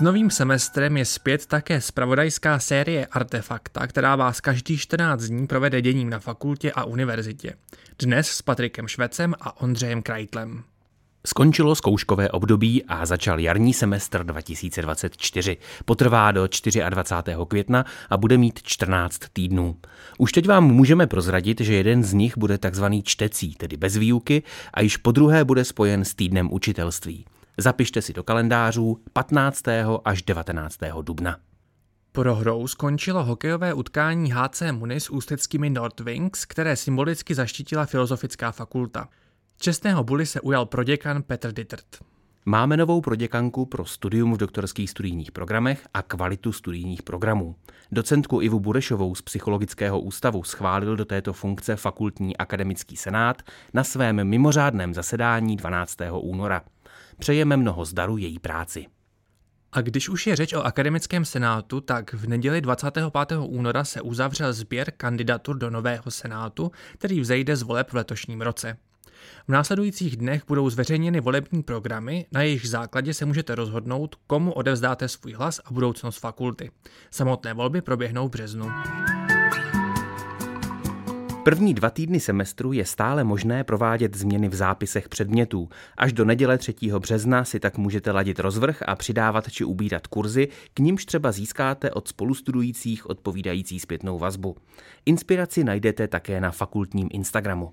S novým semestrem je zpět také spravodajská série Artefakta, která vás každý 14 dní provede děním na fakultě a univerzitě. Dnes s Patrikem Švecem a Ondřejem Krajtlem. Skončilo zkouškové období a začal jarní semestr 2024. Potrvá do 24. května a bude mít 14 týdnů. Už teď vám můžeme prozradit, že jeden z nich bude takzvaný čtecí, tedy bez výuky, a již po druhé bude spojen s týdnem učitelství. Zapište si do kalendářů 15. až 19. dubna. Prohrou skončilo hokejové utkání HC Muni s ústeckými Nordwings, které symbolicky zaštítila Filozofická fakulta. Čestného buly se ujal proděkan Petr Dittert. Máme novou proděkanku pro studium v doktorských studijních programech a kvalitu studijních programů. Docentku Ivu Burešovou z Psychologického ústavu schválil do této funkce fakultní akademický senát na svém mimořádném zasedání 12. února. Přejeme mnoho zdaru její práci. A když už je řeč o akademickém senátu, tak v neděli 25. února se uzavřel sběr kandidatur do nového senátu, který vzejde z voleb v letošním roce. V následujících dnech budou zveřejněny volební programy, na jejich základě se můžete rozhodnout, komu odevzdáte svůj hlas a budoucnost fakulty. Samotné volby proběhnou v březnu. První dva týdny semestru je stále možné provádět změny v zápisech předmětů. Až do neděle 3. března si tak můžete ladit rozvrh a přidávat či ubírat kurzy, k nímž třeba získáte od spolustudujících odpovídající zpětnou vazbu. Inspiraci najdete také na fakultním Instagramu.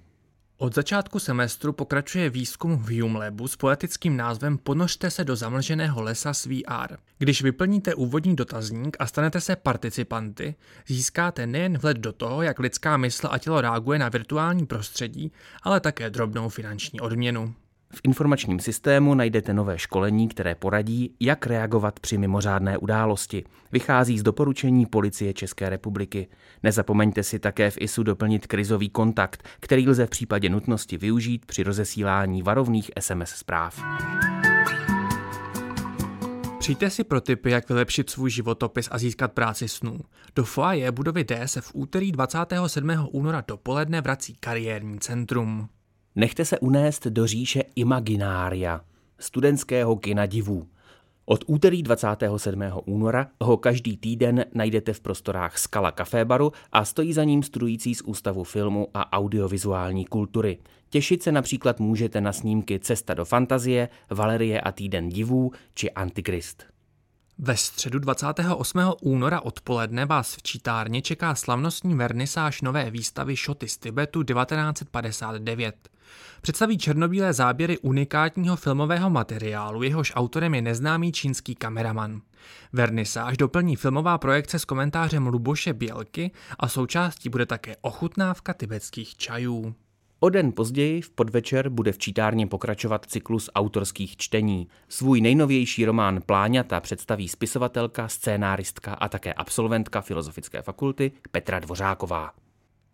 Od začátku semestru pokračuje výzkum v HumeLabu s poetickým názvem Ponořte se do zamlženého lesa s VR. Když vyplníte úvodní dotazník a stanete se participanty, získáte nejen vhled do toho, jak lidská mysl a tělo reaguje na virtuální prostředí, ale také drobnou finanční odměnu. V informačním systému najdete nové školení, které poradí, jak reagovat při mimořádné události. Vychází z doporučení Policie České republiky. Nezapomeňte si také v ISU doplnit krizový kontakt, který lze v případě nutnosti využít při rozesílání varovných SMS zpráv. Přijďte si pro tipy, jak vylepšit svůj životopis a získat práci snů. Do foaje budovy D se v úterý 27. února dopoledne vrací kariérní centrum. Nechte se unést do říše Imaginária, studentského kina divů. Od úterý 27. února ho každý týden najdete v prostorách Skala Café Baru a stojí za ním studující z Ústavu filmu a audiovizuální kultury. Těšit se například můžete na snímky Cesta do fantazie, Valerie a týden divů či Antikrist. Ve středu 28. února odpoledne vás v čítárně čeká slavnostní vernisáž nové výstavy Šoty z Tibetu 1959. Představí černobílé záběry unikátního filmového materiálu, jehož autorem je neznámý čínský kameraman. Vernisáž doplní filmová projekce s komentářem Luboše Bělky a součástí bude také ochutnávka tibetských čajů. O den později v podvečer bude v čítárně pokračovat cyklus autorských čtení. Svůj nejnovější román Pláňata představí spisovatelka, scénáristka a také absolventka Filozofické fakulty Petra Dvořáková.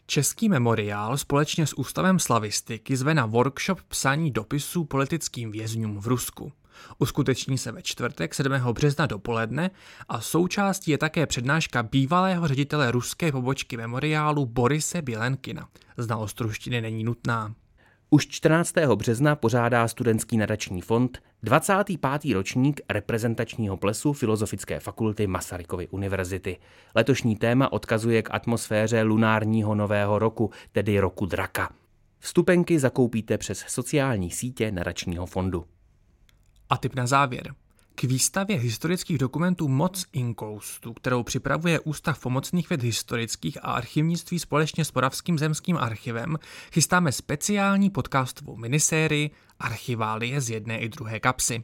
Český memoriál společně s Ústavem slavistiky zve na workshop psaní dopisů politickým vězňům v Rusku. Uskuteční se ve čtvrtek 7. března dopoledne a součástí je také přednáška bývalého ředitele ruské pobočky memoriálu Borise Bělenkina. Znalost ruštiny není nutná. Už 14. března pořádá Studentský nadační fond 25. ročník reprezentačního plesu Filozofické fakulty Masarykovy univerzity. Letošní téma odkazuje k atmosféře lunárního nového roku, tedy roku draka. Vstupenky zakoupíte přes sociální sítě nadačního fondu. A tip na závěr. K výstavě historických dokumentů Moc Inkoustu, kterou připravuje Ústav pomocných věd historických a archivnictví společně s Moravským zemským archivem, chystáme speciální podcastovou minisérii Archiválie z jedné i druhé kapsy.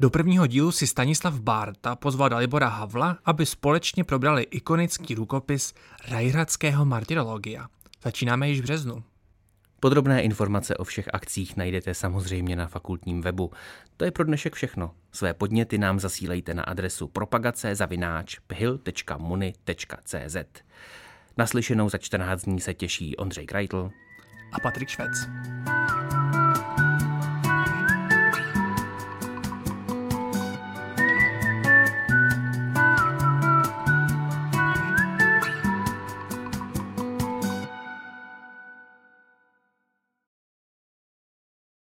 Do prvního dílu si Stanislav Bárta pozval Dalibora Havla, aby společně probrali ikonický rukopis Rajhradského martyrologia. Začínáme již v březnu. Podrobné informace o všech akcích najdete samozřejmě na fakultním webu. To je pro dnešek všechno. Své podněty nám zasílejte na adresu propagace.phil.muni.cz Naslyšenou za 14 dní se těší Ondřej Krajtl a Patrik Švec.